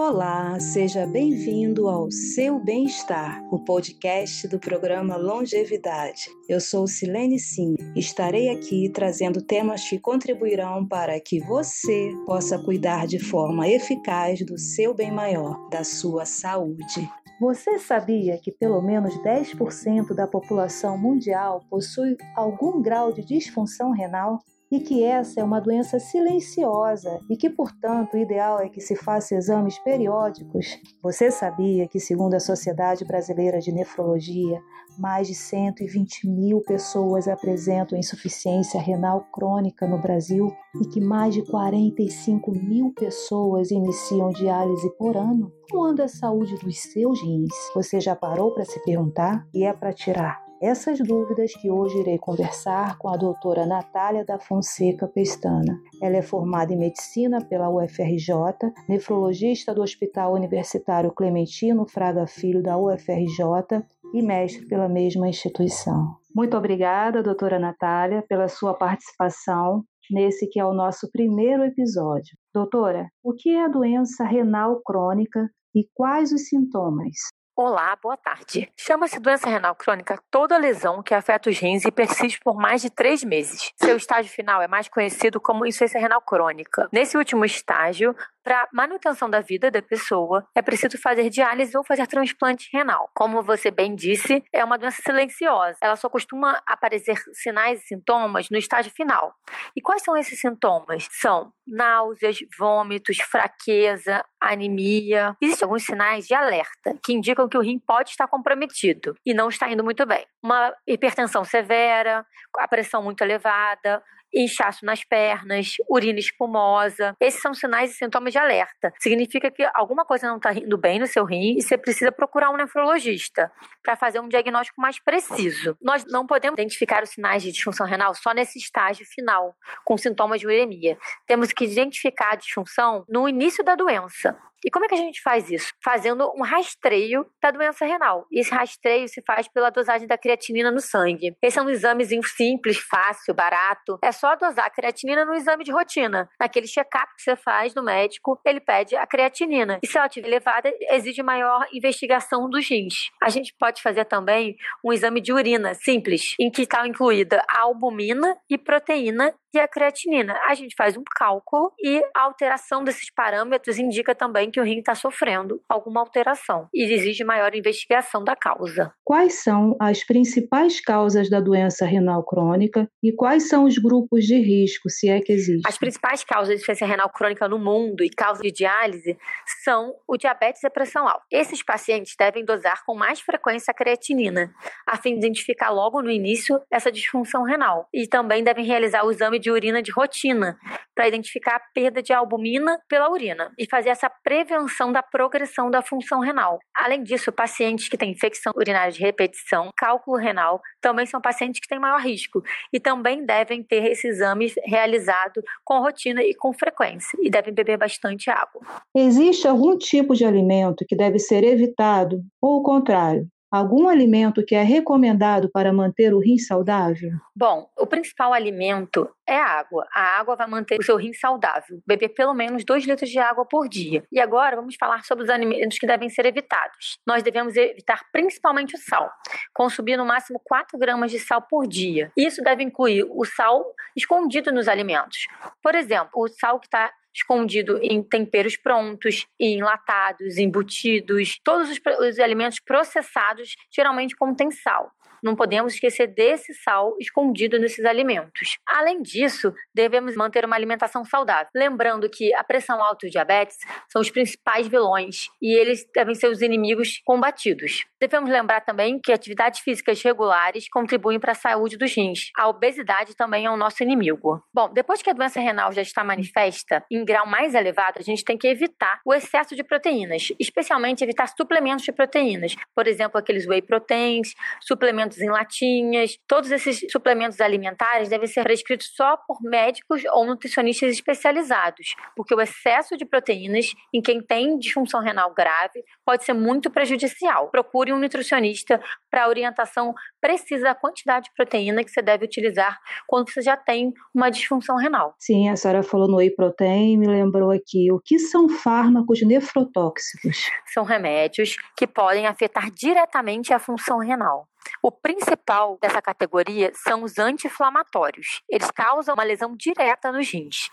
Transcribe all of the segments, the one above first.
Olá, seja bem-vindo ao Seu Bem-Estar, o podcast do programa Longevidade. Eu sou Silene Sim. Estarei aqui trazendo temas que contribuirão para que você possa cuidar de forma eficaz do seu bem maior, da sua saúde. Você sabia que pelo menos 10% da população mundial possui algum grau de disfunção renal? E que essa é uma doença silenciosa e que, portanto, o ideal é que se faça exames periódicos. Você sabia que, segundo a Sociedade Brasileira de Nefrologia, mais de 120 mil pessoas apresentam insuficiência renal crônica no Brasil e que mais de 45 mil pessoas iniciam diálise por ano? Como anda a saúde dos seus rins? Você já parou para se perguntar? E é para tirar essas dúvidas que hoje irei conversar com a doutora Natália da Fonseca Pestana. Ela é formada em medicina pela UFRJ, nefrologista do Hospital Universitário Clementino Fraga Filho da UFRJ e mestre pela mesma instituição. Muito obrigada, doutora Natália, pela sua participação nesse que é o nosso primeiro episódio. Doutora, o que é a doença renal crônica e quais os sintomas? Olá, boa tarde. Chama-se doença renal crônica toda lesão que afeta os rins e persiste por mais de três meses. Seu estágio final é mais conhecido como insuficiência renal crônica. Nesse último estágio, para manutenção da vida da pessoa, é preciso fazer diálise ou fazer transplante renal. Como você bem disse, é uma doença silenciosa. Ela só costuma aparecer sinais e sintomas no estágio final. E quais são esses sintomas? São náuseas, vômitos, fraqueza, anemia. Existem alguns sinais de alerta que indicam que o rim pode estar comprometido e não está indo muito bem. Uma hipertensão severa, a pressão muito elevada, inchaço nas pernas, urina espumosa. Esses são sinais e sintomas de alerta. Significa que alguma coisa não está indo bem no seu rim e você precisa procurar um nefrologista para fazer um diagnóstico mais preciso. Nós não podemos identificar os sinais de disfunção renal só nesse estágio final, com sintomas de uremia. Temos que identificar a disfunção no início da doença. E como é que a gente faz isso? Fazendo um rastreio da doença renal. E esse rastreio se faz pela dosagem da creatinina no sangue. Esse é um examezinho simples, fácil, barato. É só dosar a creatinina no exame de rotina. Naquele check-up que você faz no médico, ele pede a creatinina. E se ela estiver elevada, exige maior investigação dos rins. A gente pode fazer também um exame de urina simples, em que está incluída a albumina e proteína a creatinina. A gente faz um cálculo e a alteração desses parâmetros indica também que o rim está sofrendo alguma alteração e exige maior investigação da causa. Quais são as principais causas da doença renal crônica e quais são os grupos de risco, se é que existe? As principais causas de doença renal crônica no mundo e causa de diálise são o diabetes e a pressão alta. Esses pacientes devem dosar com mais frequência a creatinina, a fim de identificar logo no início essa disfunção renal. E também devem realizar o exame de urina de rotina para identificar a perda de albumina pela urina e fazer essa prevenção da progressão da função renal. Além disso, pacientes que têm infecção urinária de repetição, cálculo renal, também são pacientes que têm maior risco e também devem ter esse exame realizado com rotina e com frequência e devem beber bastante água. Existe algum tipo de alimento que deve ser evitado ou o contrário? Algum alimento que é recomendado para manter o rim saudável? Bom, o principal alimento é a água. A água vai manter o seu rim saudável. Beber pelo menos 2 litros de água por dia. E agora vamos falar sobre os alimentos que devem ser evitados. Nós devemos evitar principalmente o sal. Consumir no máximo 4 gramas de sal por dia. Isso deve incluir o sal escondido nos alimentos. Por exemplo, o sal que está escondido em temperos prontos, enlatados, embutidos, todos os, os alimentos processados geralmente contêm sal. Não podemos esquecer desse sal escondido nesses alimentos. Além disso, devemos manter uma alimentação saudável. Lembrando que a pressão alta e o diabetes são os principais vilões e eles devem ser os inimigos combatidos. Devemos lembrar também que atividades físicas regulares contribuem para a saúde dos rins. A obesidade também é o nosso inimigo. Bom, depois que a doença renal já está manifesta, em grau mais elevado, a gente tem que evitar o excesso de proteínas, especialmente evitar suplementos de proteínas. Por exemplo, aqueles whey proteins, suplementos suplementos em latinhas. Todos esses suplementos alimentares devem ser prescritos só por médicos ou nutricionistas especializados, porque o excesso de proteínas em quem tem disfunção renal grave pode ser muito prejudicial. Procure um nutricionista para orientação precisa da quantidade de proteína que você deve utilizar quando você já tem uma disfunção renal. Sim, a senhora falou no whey protein, me lembrou aqui. O que são fármacos nefrotóxicos? São remédios que podem afetar diretamente a função renal. O principal dessa categoria são os anti-inflamatórios. Eles causam uma lesão direta nos rins.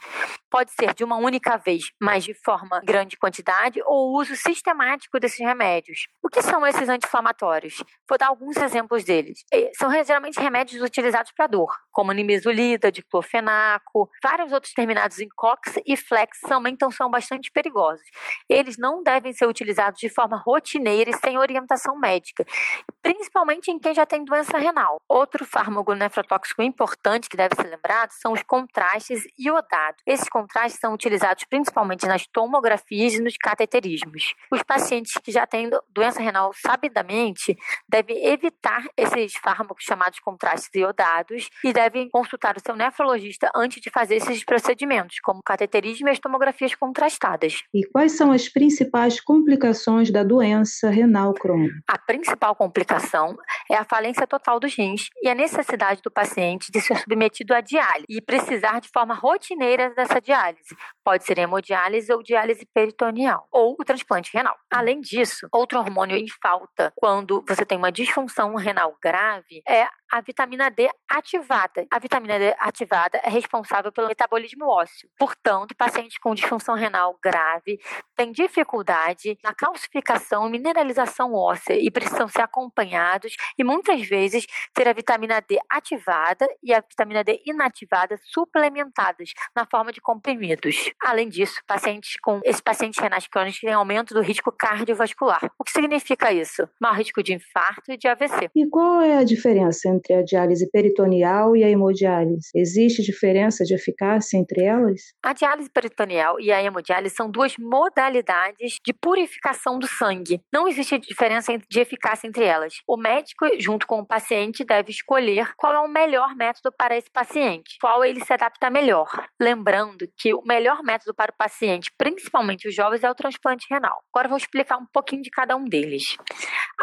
Pode ser de uma única vez, mas de forma grande quantidade, ou uso sistemático desses remédios. O que são esses anti-inflamatórios? Vou dar alguns exemplos deles. São geralmente remédios utilizados para dor, como nimesulida, diclofenaco, vários outros terminados em cox e flex também então são bastante perigosos. Eles não devem ser utilizados de forma rotineira e sem orientação médica, principalmente em quem já tem doença renal. Outro fármaco nefrotóxico importante que deve ser lembrado são os contrastes iodados. Esses contrastes são utilizados principalmente nas tomografias e nos cateterismos. Os pacientes que já têm doença renal sabidamente devem evitar esses fármacos chamados contrastes iodados e devem consultar o seu nefrologista antes de fazer esses procedimentos, como cateterismo e as tomografias contrastadas. E quais são as principais complicações da doença renal crônica? A principal complicação é a falência total dos rins e a necessidade do paciente de ser submetido à diálise e precisar de forma rotineira dessa diálise. Pode ser hemodiálise ou diálise peritoneal, ou o transplante renal. Além disso, outro hormônio em falta quando você tem uma disfunção renal grave é a vitamina D ativada. A vitamina D ativada é responsável pelo metabolismo ósseo. Portanto, pacientes com disfunção renal grave têm dificuldade na calcificação e mineralização óssea e precisam ser acompanhados e muitas vezes ter a vitamina D ativada e a vitamina D inativada suplementadas na forma de comprimidos. Além disso, pacientes com esses pacientes renais crônicos têm aumento do risco cardiovascular. O que significa isso? Maior risco de infarto e de AVC. E qual é a diferença entre a diálise peritoneal e a hemodiálise? Existe diferença de eficácia entre elas? A diálise peritoneal e a hemodiálise são duas modalidades de purificação do sangue. Não existe diferença de eficácia entre elas. O médico, junto com o paciente, deve escolher qual é o melhor método para esse paciente, qual ele se adapta melhor. Lembrando que o melhor método para o paciente, principalmente os jovens, é o transplante renal. Agora vou explicar um pouquinho de cada um deles.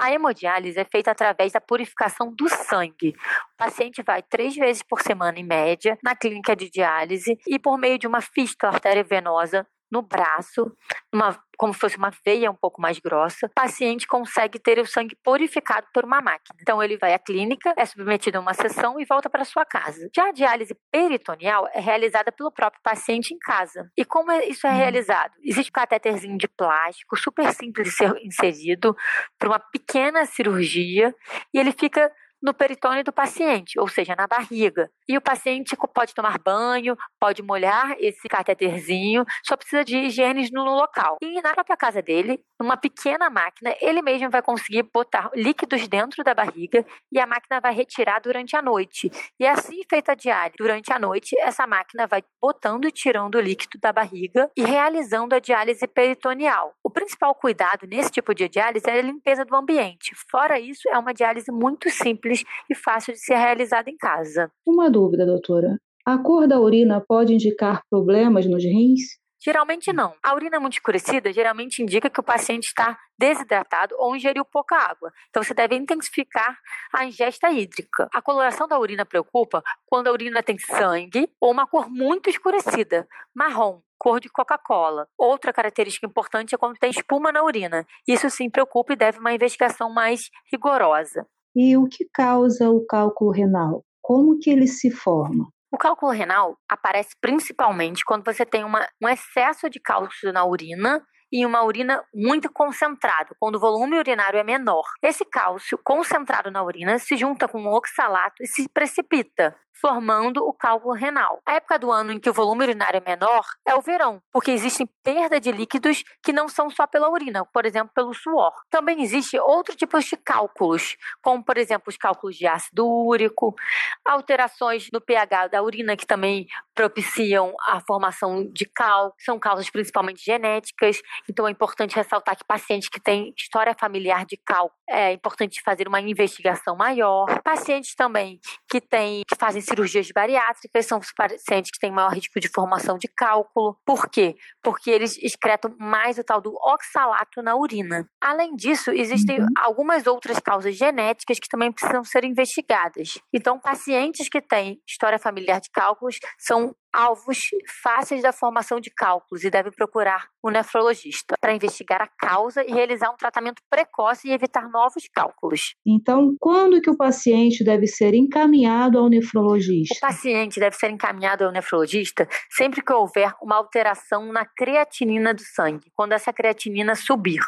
A hemodiálise é feita através da purificação do sangue. O paciente vai três vezes por semana, em média, na clínica de diálise e, por meio de uma fístula arteriovenosa no braço, uma, como se fosse uma veia um pouco mais grossa, o paciente consegue ter o sangue purificado por uma máquina. Então ele vai à clínica, é submetido a uma sessão e volta para sua casa. Já a diálise peritoneal é realizada pelo próprio paciente em casa. E como é, isso é uhum. realizado? Existe um catéterzinho de plástico, super simples de ser inserido, para uma pequena cirurgia, e ele fica no peritônio do paciente, ou seja, na barriga. E o paciente pode tomar banho, pode molhar esse cateterzinho, só precisa de higiene no local. E na própria casa dele, numa pequena máquina, ele mesmo vai conseguir botar líquidos dentro da barriga e a máquina vai retirar durante a noite. E assim feita a diálise, durante a noite, essa máquina vai botando e tirando o líquido da barriga e realizando a diálise peritoneal. O principal cuidado nesse tipo de diálise é a limpeza do ambiente. Fora isso, é uma diálise muito simples simples e fácil de ser realizada em casa. Uma dúvida, doutora. A cor da urina pode indicar problemas nos rins? Geralmente não. A urina muito escurecida geralmente indica que o paciente está desidratado ou ingeriu pouca água. Então você deve intensificar a ingesta hídrica. A coloração da urina preocupa quando a urina tem sangue ou uma cor muito escurecida, marrom, cor de Coca-Cola. Outra característica importante é quando tem espuma na urina. Isso sim preocupa e deve uma investigação mais rigorosa. E o que causa o cálculo renal? Como que ele se forma? O cálculo renal aparece principalmente quando você tem uma, um excesso de cálcio na urina e uma urina muito concentrada, quando o volume urinário é menor. Esse cálcio concentrado na urina se junta com o oxalato e se precipita, formando o cálculo renal. A época do ano em que o volume urinário é menor é o verão, porque existe perda de líquidos que não são só pela urina, por exemplo, pelo suor. Também existe outros tipos de cálculos, como por exemplo os cálculos de ácido úrico, alterações no pH da urina que também propiciam a formação de cálculo, são causas principalmente genéticas Então é importante ressaltar que pacientes que têm história familiar de cálculo, é importante fazer uma investigação maior. Pacientes também que têm que fazem cirurgias bariátricas são os pacientes que têm maior risco de formação de cálculo. Por quê? Porque eles excretam mais o tal do oxalato na urina. Além disso, existem uhum. algumas outras causas genéticas que também precisam ser investigadas. Então, pacientes que têm história familiar de cálculos são alvos fáceis da formação de cálculos e deve procurar um nefrologista para investigar a causa e realizar um tratamento precoce e evitar novos cálculos. Então, quando que o paciente deve ser encaminhado ao nefrologista? O paciente deve ser encaminhado ao nefrologista sempre que houver uma alteração na creatinina do sangue, quando essa creatinina subir.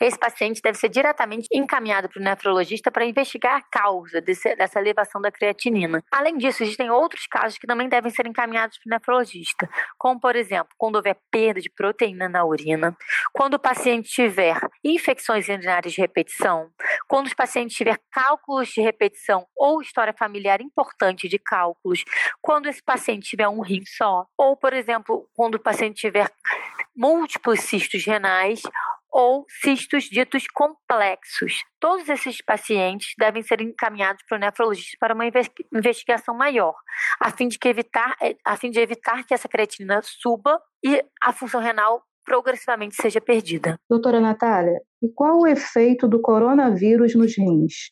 Esse paciente deve ser diretamente encaminhado para o nefrologista para investigar a causa desse, dessa elevação da creatinina. Além disso, existem outros casos que também devem ser encaminhados para o nefrologista, como, por exemplo, quando houver perda de proteína na urina, quando o paciente tiver infecções urinárias de repetição, quando o paciente tiver cálculos de repetição ou história familiar importante de cálculos, quando esse paciente tiver um rim só, ou, por exemplo, quando o paciente tiver múltiplos cistos renais ou cistos ditos complexos. Todos esses pacientes devem ser encaminhados para o nefrologista para uma investigação maior, a fim de, evitar, eh, a fim de evitar que essa creatinina suba e a função renal progressivamente seja perdida. Doutora Natália, e qual o efeito do coronavírus nos rins?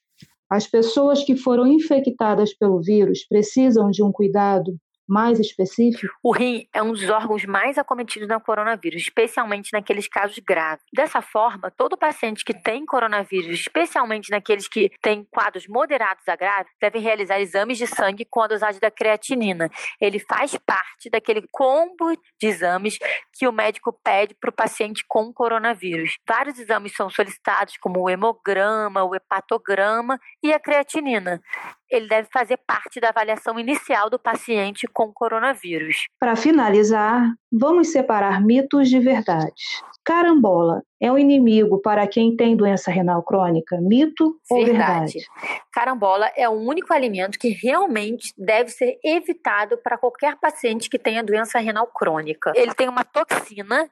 As pessoas que foram infectadas pelo vírus precisam de um cuidado mais específico? O rim é um dos órgãos mais acometidos no coronavírus, especialmente naqueles casos graves. Dessa forma, todo paciente que tem coronavírus, especialmente naqueles que têm quadros moderados a graves, deve realizar exames de sangue com a dosagem da creatinina. Ele faz parte daquele combo de exames que o médico pede para o paciente com coronavírus. Vários exames são solicitados, como o hemograma, o hepatograma e a creatinina ele deve fazer parte da avaliação inicial do paciente com coronavírus. Para finalizar, vamos separar mitos de verdades. Carambola é um inimigo para quem tem doença renal crônica? Mito ou verdade? verdade? Carambola é o único alimento que realmente deve ser evitado para qualquer paciente que tenha doença renal crônica. Ele tem uma toxina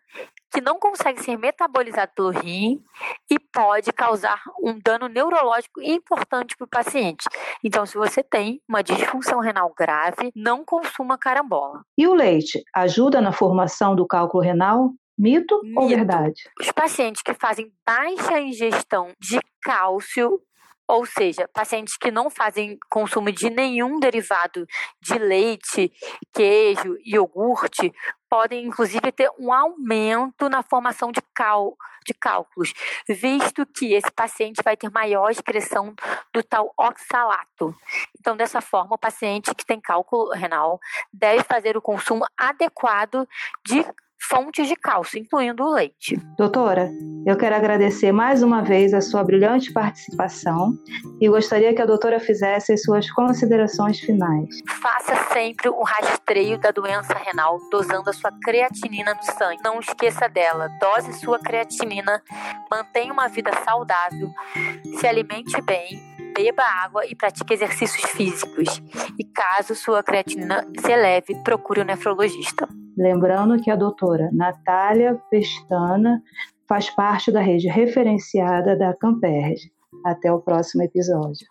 que não consegue ser metabolizado pelo rim e pode causar um dano neurológico importante para o paciente. Então, se você tem uma disfunção renal grave, não consuma carambola. E o leite ajuda na formação do cálculo renal? Mito, Mito, ou verdade? Os pacientes que fazem baixa ingestão de cálcio, ou seja, pacientes que não fazem consumo de nenhum derivado de leite, queijo, iogurte, podem inclusive ter um aumento na formação de, cal, de cálculos, visto que esse paciente vai ter maior excreção do tal oxalato. Então, dessa forma, o paciente que tem cálculo renal deve fazer o consumo adequado de fontes de cálcio, incluindo o leite. Doutora, eu quero agradecer mais uma vez a sua brilhante participação e gostaria que a doutora fizesse as suas considerações finais. Faça sempre o rastreio da doença renal, dosando a sua creatinina no sangue. Não esqueça dela, dose sua creatinina, mantenha uma vida saudável, se alimente bem, beba água e pratique exercícios físicos. E caso sua creatinina se eleve, procure um nefrologista. Lembrando que a doutora Natália Pestana faz parte da rede referenciada da Camperge. Até o próximo episódio.